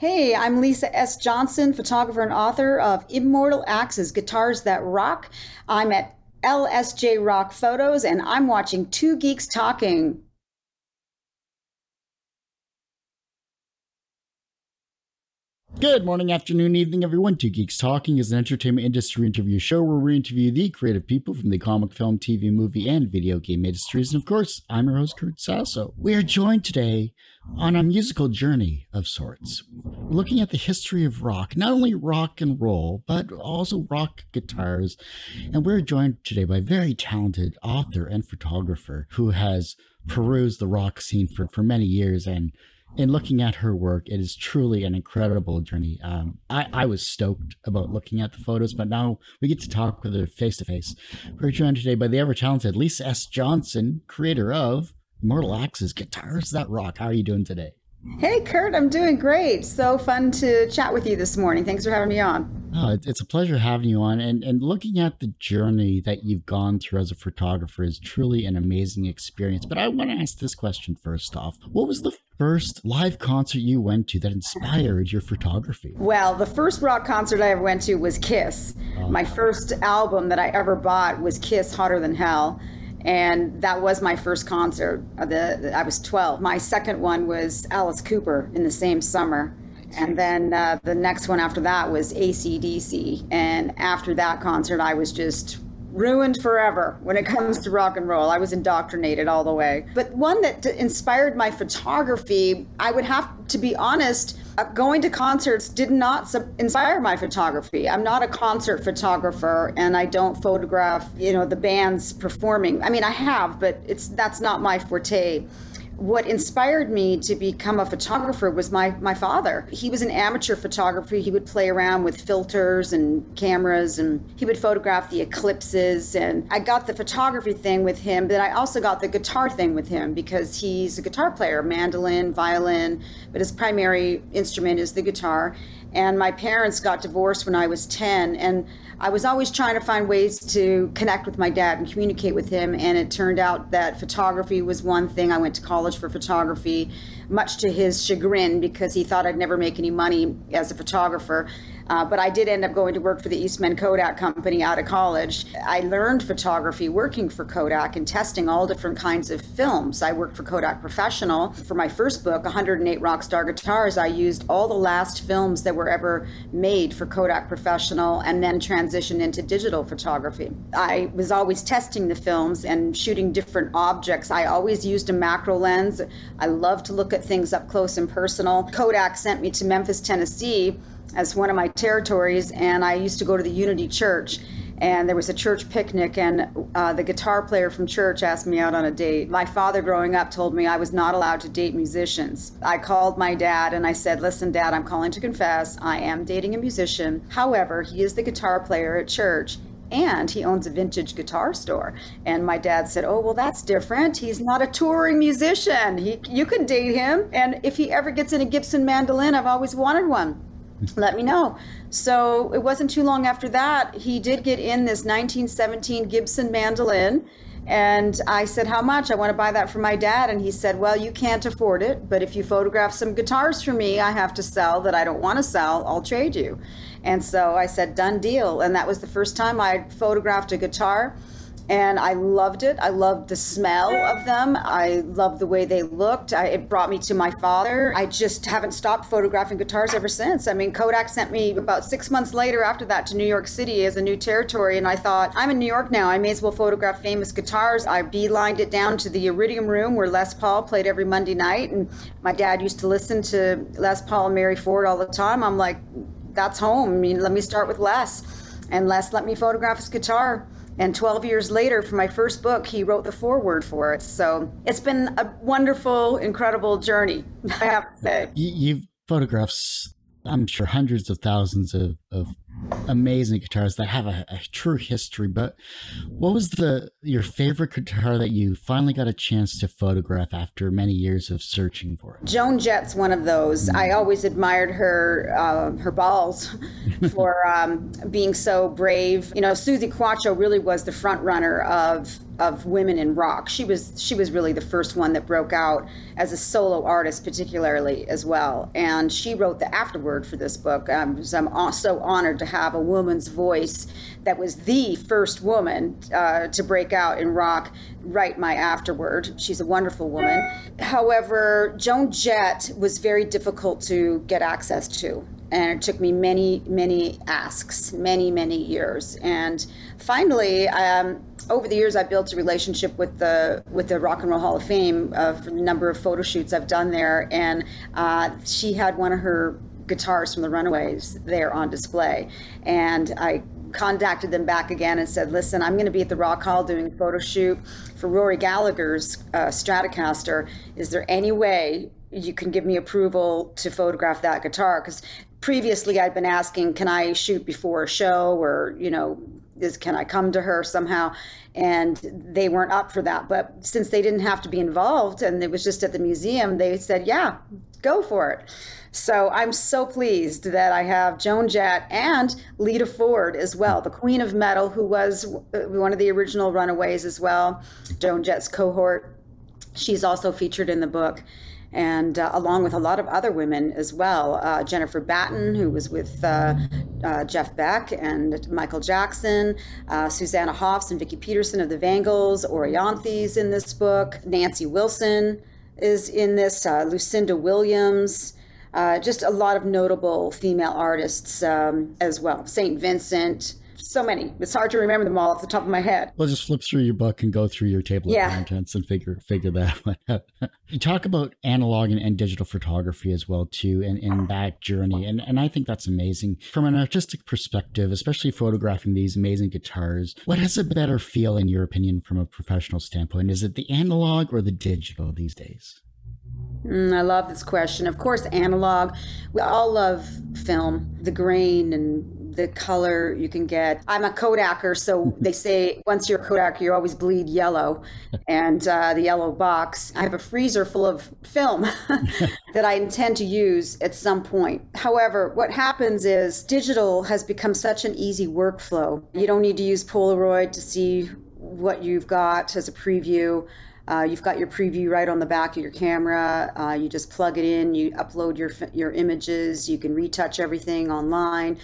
Hey, I'm Lisa S. Johnson, photographer and author of Immortal Axes Guitars That Rock. I'm at LSJ Rock Photos, and I'm watching Two Geeks Talking. Good morning, afternoon, evening, everyone. Two Geeks Talking is an entertainment industry interview show where we interview the creative people from the comic, film, TV, movie, and video game industries. And of course, I'm your host, Kurt Sasso. We are joined today on a musical journey of sorts, looking at the history of rock, not only rock and roll, but also rock guitars. And we're joined today by a very talented author and photographer who has perused the rock scene for, for many years and in looking at her work, it is truly an incredible journey. Um, I, I was stoked about looking at the photos, but now we get to talk with her face to face. We're joined today by the ever talented Lisa S. Johnson, creator of Immortal Axes Guitars That Rock. How are you doing today? Hey, Kurt, I'm doing great. So fun to chat with you this morning. Thanks for having me on. Oh, it's a pleasure having you on. And, and looking at the journey that you've gone through as a photographer is truly an amazing experience. But I want to ask this question first off What was the first live concert you went to that inspired your photography? Well, the first rock concert I ever went to was Kiss. Oh. My first album that I ever bought was Kiss Hotter Than Hell and that was my first concert. Uh, the, I was 12. My second one was Alice Cooper in the same summer. And then uh, the next one after that was ACDC. And after that concert, I was just ruined forever when it comes to rock and roll. I was indoctrinated all the way. But one that inspired my photography, I would have to be honest, uh, going to concerts did not inspire my photography. I'm not a concert photographer and I don't photograph, you know, the bands performing. I mean, I have, but it's that's not my forte what inspired me to become a photographer was my, my father. He was an amateur photographer. He would play around with filters and cameras and he would photograph the eclipses. And I got the photography thing with him, but I also got the guitar thing with him because he's a guitar player, mandolin, violin, but his primary instrument is the guitar. And my parents got divorced when I was 10. And I was always trying to find ways to connect with my dad and communicate with him. And it turned out that photography was one thing. I went to college for photography, much to his chagrin because he thought I'd never make any money as a photographer. Uh, but I did end up going to work for the Eastman Kodak Company out of college. I learned photography working for Kodak and testing all different kinds of films. I worked for Kodak Professional. For my first book, 108 Rockstar Guitars, I used all the last films that were ever made for Kodak Professional and then transitioned into digital photography. I was always testing the films and shooting different objects. I always used a macro lens. I love to look at things up close and personal. Kodak sent me to Memphis, Tennessee as one of my territories, and I used to go to the Unity Church. And there was a church picnic, and uh, the guitar player from church asked me out on a date. My father, growing up, told me I was not allowed to date musicians. I called my dad and I said, Listen, dad, I'm calling to confess. I am dating a musician. However, he is the guitar player at church and he owns a vintage guitar store. And my dad said, "Oh, well, that's different. He's not a touring musician. He, you can date him. And if he ever gets in a Gibson mandolin, I've always wanted one." Let me know. So it wasn't too long after that, he did get in this 1917 Gibson mandolin. And I said, How much? I want to buy that for my dad. And he said, Well, you can't afford it, but if you photograph some guitars for me, I have to sell that I don't want to sell, I'll trade you. And so I said, Done deal. And that was the first time I photographed a guitar and I loved it. I loved the smell of them. I loved the way they looked. I, it brought me to my father. I just haven't stopped photographing guitars ever since. I mean, Kodak sent me about six months later after that to New York City as a new territory, and I thought, I'm in New York now. I may as well photograph famous guitars. I beelined it down to the Iridium Room where Les Paul played every Monday night, and my dad used to listen to Les Paul and Mary Ford all the time. I'm like, that's home. I mean, let me start with Les. And Les let me photograph his guitar. And 12 years later, for my first book, he wrote the foreword for it. So it's been a wonderful, incredible journey, I have to say. You've photographed, I'm sure, hundreds of thousands of, of amazing guitars that have a, a, true history. But what was the your favorite guitar that you finally got a chance to photograph after many years of searching for it? Joan Jett's one of those. I always admired her uh, her balls for um, being so brave. You know, Suzi Quatro really was the front runner of of women in rock. She was she was really the first one that broke out as a solo artist, particularly as well. And she wrote the afterword for this book. Um, so I'm so honored to have a woman's voice that was the first woman uh, to break out in rock write my afterward. She's a wonderful woman. However, Joan Jett was very difficult to get access to and it took me many many asks many many years and finally um, over the years i built a relationship with the with the rock and roll hall of fame of a number of photo shoots i've done there and uh, she had one of her guitars from the runaways there on display and i contacted them back again and said listen i'm going to be at the rock hall doing a photo shoot for rory gallagher's uh, stratocaster is there any way you can give me approval to photograph that guitar because previously I'd been asking, can I shoot before a show or, you know, is can I come to her somehow? And they weren't up for that. But since they didn't have to be involved and it was just at the museum, they said, yeah, go for it. So I'm so pleased that I have Joan Jett and Lita Ford as well, the Queen of Metal, who was one of the original Runaways as well, Joan Jett's cohort. She's also featured in the book and uh, along with a lot of other women as well. Uh, Jennifer Batten, who was with uh, uh Jeff Beck and Michael Jackson, uh, Susanna Hoffs and Vicki Peterson of the Bangles, Orianthi's in this book, Nancy Wilson is in this, uh, Lucinda Williams. just a lot of notable female artists um, as well. St. Vincent, so many. It's hard to remember them all off the top of my head. We'll just flip through your book and go through your table yeah. of contents and figure figure that one out. you talk about analog and, and, digital photography as well too, and in that journey, and and I think that's amazing from an artistic perspective, especially photographing these amazing guitars. What has a better feel, in your opinion, from a professional standpoint? Is it the analog or the digital these days? Mm, I love this question. Of course, analog. We all love film, the grain and the color you can get. I'm a Kodaker, so they say once you're a Kodak, you always bleed yellow, and uh, the yellow box. I have a freezer full of film that I intend to use at some point. However, what happens is digital has become such an easy workflow. You don't need to use Polaroid to see what you've got as a preview. Uh, you've got your preview right on the back of your camera. Uh, you just plug it in. You upload your your images. You can retouch everything online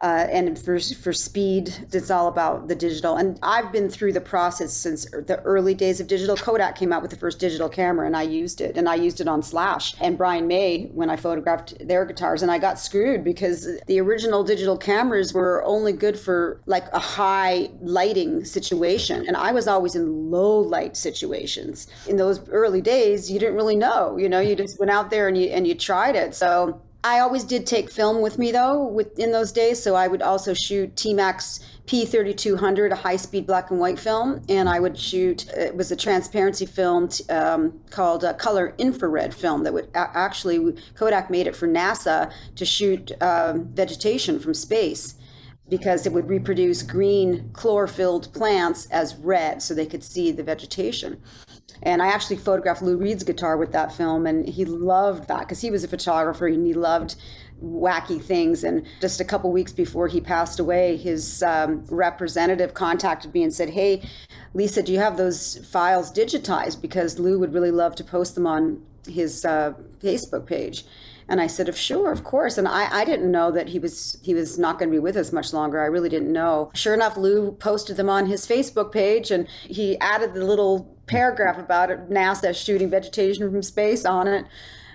uh, and for, for speed, it's all about the digital. And I've been through the process since the early days of digital. Kodak came out with the first digital camera, and I used it, and I used it on Slash and Brian May when I photographed their guitars, and I got screwed because the original digital cameras were only good for like a high lighting situation, and I was always in low light situations. In those early days, you didn't really know, you know, you just went out there and you and you tried it. So I always did take film with me though, with, in those days. So I would also shoot T-Max P3200, a high-speed black and white film, and I would shoot. It was a transparency film um, called a color infrared film that would actually Kodak made it for NASA to shoot uh, vegetation from space because it would reproduce green chlorophylled plants as red so they could see the vegetation. And I actually photographed Lou Reed's guitar with that film, and he loved that because he was a photographer and he loved wacky things. And just a couple weeks before he passed away, his um, representative contacted me and said, Hey, Lisa, do you have those files digitized? Because Lou would really love to post them on his uh, Facebook page. And I said, "Of "Sure, of course." And I, I didn't know that he was he was not going to be with us much longer. I really didn't know. Sure enough, Lou posted them on his Facebook page, and he added the little paragraph about it, NASA shooting vegetation from space on it,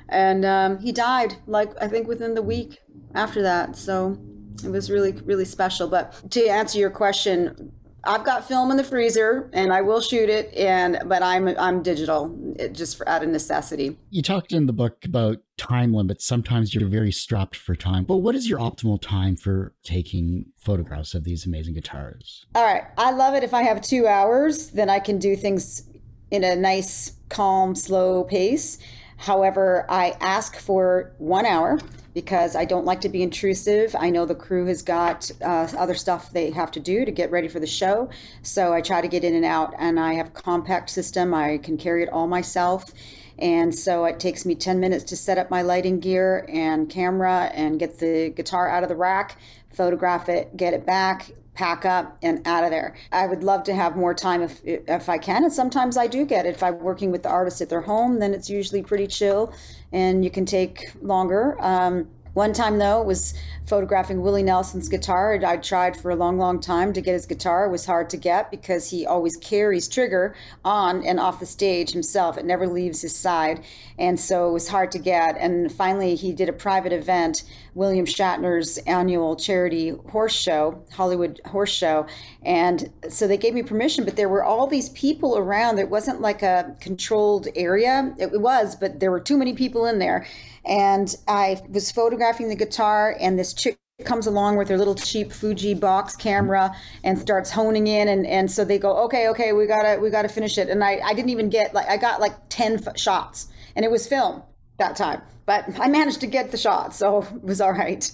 and um, he died like I think within the week after that. So it was really really special. But to answer your question, I've got film in the freezer and I will shoot it and but I'm I'm digital just for, out of necessity. You talked in the book about time limits. Sometimes you're very strapped for time. But what is your optimal time for taking photographs of these amazing guitars? All right. I love it if I have 2 hours, then I can do things in a nice calm slow pace. However, I ask for 1 hour because I don't like to be intrusive. I know the crew has got uh, other stuff they have to do to get ready for the show. So I try to get in and out, and I have compact system. I can carry it all myself. And so it takes me 10 minutes to set up my lighting gear and camera and get the guitar out of the rack, photograph it, get it back, pack up and out of there. I would love to have more time if if I can, and sometimes I do get it. If I'm working with the artist at their home, then it's usually pretty chill, and you can take longer. Um, one time, though, was photographing Willie Nelson's guitar. I tried for a long, long time to get his guitar. It was hard to get because he always carries trigger on and off the stage himself. It never leaves his side. And so it was hard to get. And finally, he did a private event, William Shatner's annual charity horse show, Hollywood Horse Show. And so they gave me permission, but there were all these people around. It wasn't like a controlled area. It was, but there were too many people in there and I was photographing the guitar, and this chick comes along with her little cheap Fuji box camera and starts honing in and, and so they go okay okay we gotta we gotta finish it and I, I didn't even get like I got like 10 f- shots and it was film that time but I managed to get the shot, so it was all right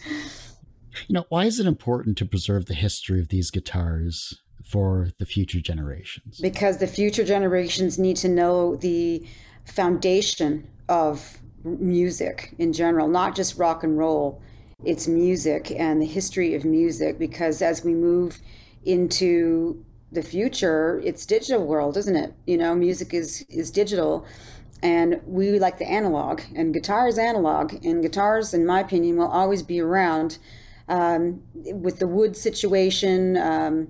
you know why is it important to preserve the history of these guitars for the future generations because the future generations need to know the foundation of music in general, not just rock and roll. It's music and the history of music because as we move into the future, it's digital world, isn't it? You know, music is is digital and we like the analog and guitar is analog and guitars in my opinion will always be around um, with the wood situation um,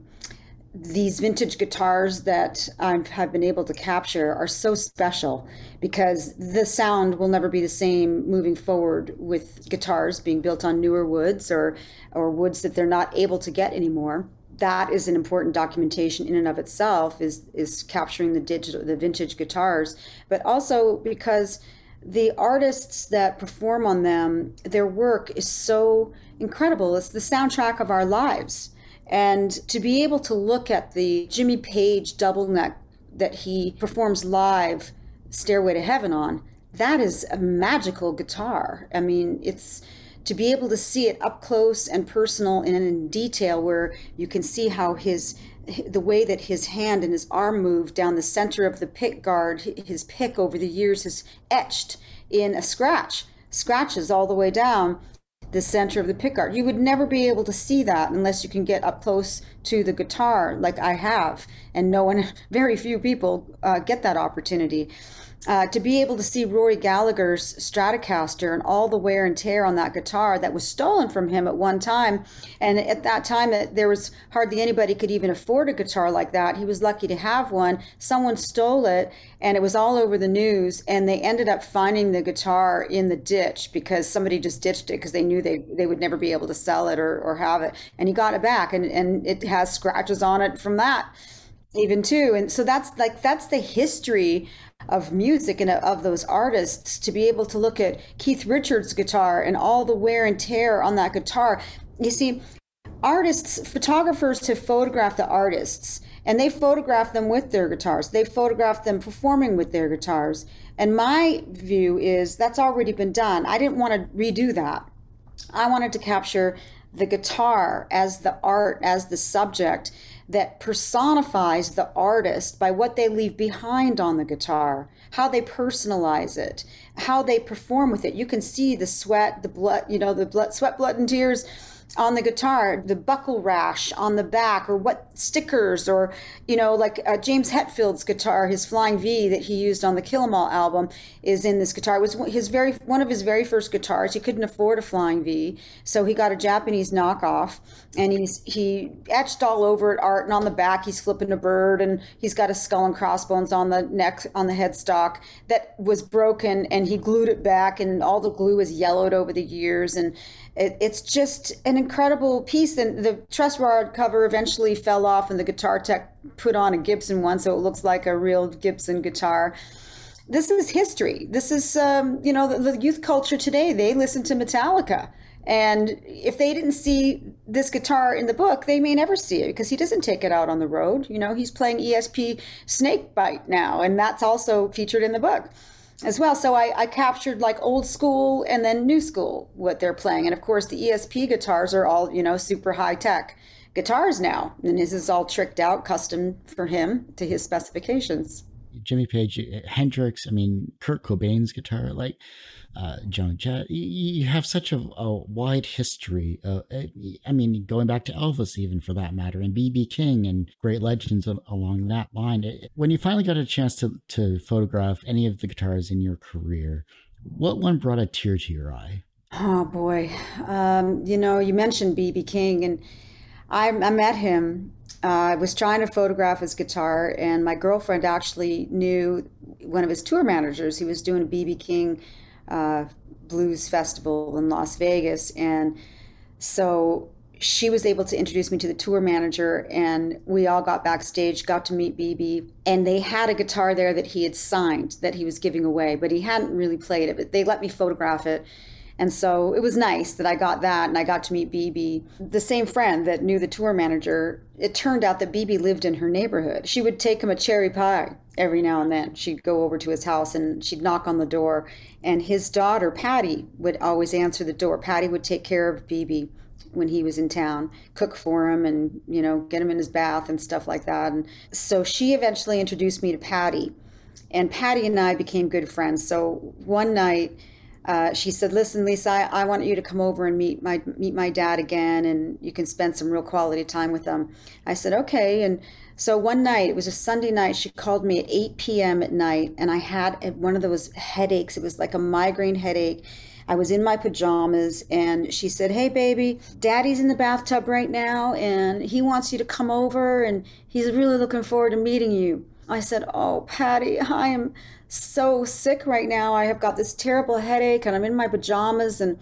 these vintage guitars that I have been able to capture are so special because the sound will never be the same moving forward with guitars being built on newer woods or or woods that they're not able to get anymore. That is an important documentation in and of itself is is capturing the digital the vintage guitars, but also because the artists that perform on them, their work is so incredible. It's the soundtrack of our lives and to be able to look at the Jimmy Page double neck that he performs live, Stairway to Heaven, on, that is a magical guitar. I mean, it's to be able to see it up close and personal and in detail where you can see how his the way that his hand and his arm move down the center of the pick guard his pick over the years has etched in a scratch scratches all the way down the center of the pick guard. You would never be able to see that unless you can get up close to the guitar, like I have, and no one, very few people uh, get that opportunity uh, to be able to see Rory Gallagher's Stratocaster and all the wear and tear on that guitar that was stolen from him at one time. And at that time, it, there was hardly anybody could even afford a guitar like that. He was lucky to have one. Someone stole it, and it was all over the news. And they ended up finding the guitar in the ditch because somebody just ditched it because they knew they, they would never be able to sell it or, or have it. And he got it back, and, and it has scratches on it from that even too and so that's like that's the history of music and of those artists to be able to look at Keith Richards' guitar and all the wear and tear on that guitar. You see, artists, photographers to photograph the artists, and they photograph them with their guitars. They photograph them performing with their guitars. And my view is that's already been done. I didn't want to redo that. I wanted to capture the guitar as the art, as the subject that personifies the artist by what they leave behind on the guitar, how they personalize it, how they perform with it. You can see the sweat, the blood, you know, the blood, sweat, blood, and tears on the guitar, the buckle rash on the back, or what stickers, or you know, like uh, James Hetfield's guitar, his Flying V that he used on the Kill 'Em All album is in this guitar. It was his very one of his very first guitars. He couldn't afford a Flying V, so he got a Japanese knockoff, and he's he etched all over it art, and on the back he's flipping a bird, and he's got a skull and crossbones on the neck on the headstock that was broken, and he glued it back, and all the glue was yellowed over the years, and it, it's just an incredible piece. And the truss rod cover eventually fell off, and the guitar tech put on a Gibson one, so it looks like a real Gibson guitar. This is history. This is, um, you know, the, the youth culture today. They listen to Metallica. And if they didn't see this guitar in the book, they may never see it because he doesn't take it out on the road. You know, he's playing ESP Snakebite now, and that's also featured in the book as well. So I, I, captured like old school and then new school what they're playing. And of course, the ESP guitars are all, you know, super high tech guitars now. And this is all tricked out, custom for him to his specifications. Jimmy Page, uh, Hendrix, I mean, Kurt Cobain's guitar, like uh, Joan Jett. You have such a, a wide history. Uh, I mean, going back to Elvis, even for that matter, and BB King and great legends along that line. When you finally got a chance to, to photograph any of the guitars in your career, what one brought a tear to your eye? Oh boy, um, you know, you mentioned BB King, and I, I met him uh, I was trying to photograph his guitar, and my girlfriend actually knew one of his tour managers. He was doing a BB King uh, blues festival in Las Vegas, and so she was able to introduce me to the tour manager, and we all got backstage, got to meet BB, and they had a guitar there that he had signed that he was giving away, but he hadn't really played it. But they let me photograph it and so it was nice that I got that and I got to meet BB. The same friend that knew the tour manager, it turned out that BB lived in her neighborhood. She would take him a cherry pie every now and then. She'd go over to his house and she'd knock on the door. And his daughter, Patty, would always answer the door. Patty would take care of BB when he was in town, cook for him and, you know, get him in his bath and stuff like that. And so she eventually introduced me to Patty. And Patty and I became good friends. So one night, uh, she said, "Listen, Lisa, I, I, want you to come over and meet my meet my dad again, and you can spend some real quality time with them." I said, "Okay." And so one night, it was a Sunday night, she called me at 8 p.m. at night, and I had one of those headaches. It was like a migraine headache. I was in my pajamas, and she said, "Hey, baby, Daddy's in the bathtub right now, and he wants you to come over, and he's really looking forward to meeting you." I said, "Oh, Patty, I am." so sick right now. I have got this terrible headache and I'm in my pajamas and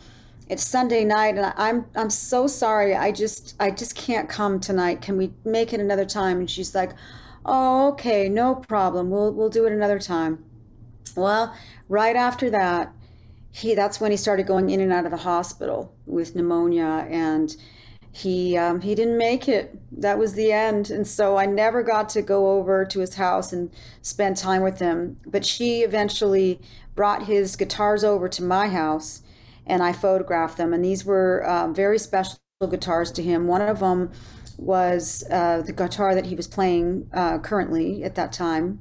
it's Sunday night and I'm I'm so sorry. I just I just can't come tonight. Can we make it another time? And she's like, "Oh, okay, no problem. We'll we'll do it another time." Well, right after that, he that's when he started going in and out of the hospital with pneumonia and he um, he didn't make it. That was the end, and so I never got to go over to his house and spend time with him. But she eventually brought his guitars over to my house, and I photographed them. And these were um, very special guitars to him. One of them was uh, the guitar that he was playing uh, currently at that time,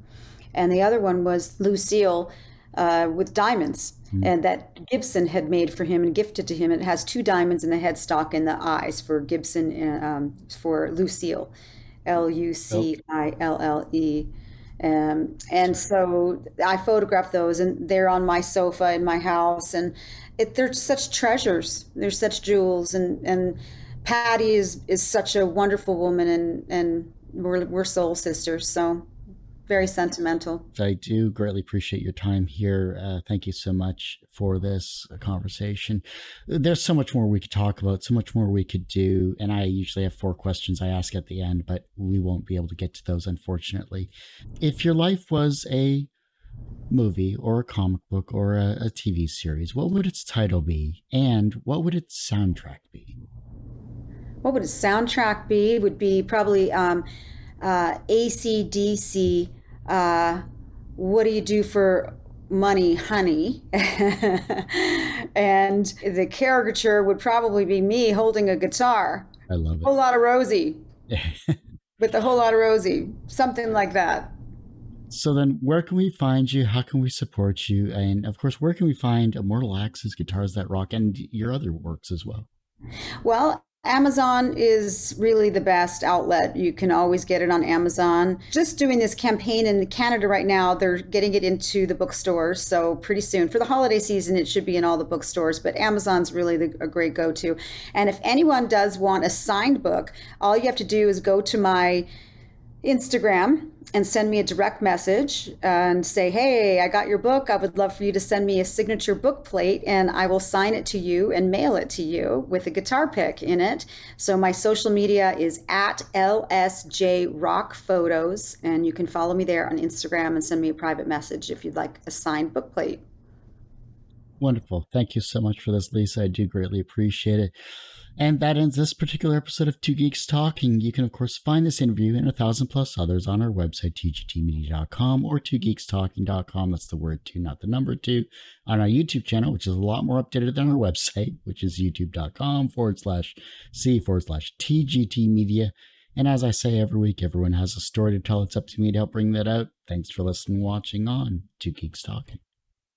and the other one was Lucille uh, with diamonds mm. and that Gibson had made for him and gifted to him. It has two diamonds in the headstock and the eyes for Gibson and um, for Lucille, L U C I L L E. Um, and so I photographed those, and they're on my sofa in my house, and it, they're such treasures. They're such jewels, and and Patty is is such a wonderful woman, and and we're we're soul sisters. So very sentimental. I do greatly appreciate your time here. Uh, thank you so much for this conversation. There's so much more we could talk about, so much more we could do. And I usually have four questions I ask at the end, but we won't be able to get to those, unfortunately. If your life was a movie or a comic book or a, a TV series, what would its title be? And what would its soundtrack be? What would its soundtrack be? It would be probably um, uh, ACDC uh, what do you do for money, honey? and the caricature would probably be me holding a guitar. I love it. A whole lot of Rosie. with a whole lot of Rosie, something like that. So then, where can we find you? How can we support you? And of course, where can we find Immortal Axes, Guitars That Rock, and your other works as well? Well, Amazon is really the best outlet. You can always get it on Amazon. Just doing this campaign in Canada right now, they're getting it into the bookstores. So pretty soon, for the holiday season, it should be in all the bookstores. But Amazon's really the, a great go-to. And if anyone does want a signed book, all you have to do is go to my Instagram and send me a direct message and say, Hey, I got your book. I would love for you to send me a signature book plate and I will sign it to you and mail it to you with a guitar pick in it. So my social media is at LSJ Rock Photos and you can follow me there on Instagram and send me a private message if you'd like a signed book plate. Wonderful. Thank you so much for this, Lisa. I do greatly appreciate it. And that ends this particular episode of Two Geeks Talking. You can, of course, find this interview and a thousand plus others on our website, tgtmedia.com or twogeekstalking.com. That's the word two, not the number two. On our YouTube channel, which is a lot more updated than our website, which is youtube.com forward slash C forward slash TGT Media. And as I say every week, everyone has a story to tell. It's up to me to help bring that out. Thanks for listening, watching on Two Geeks Talking.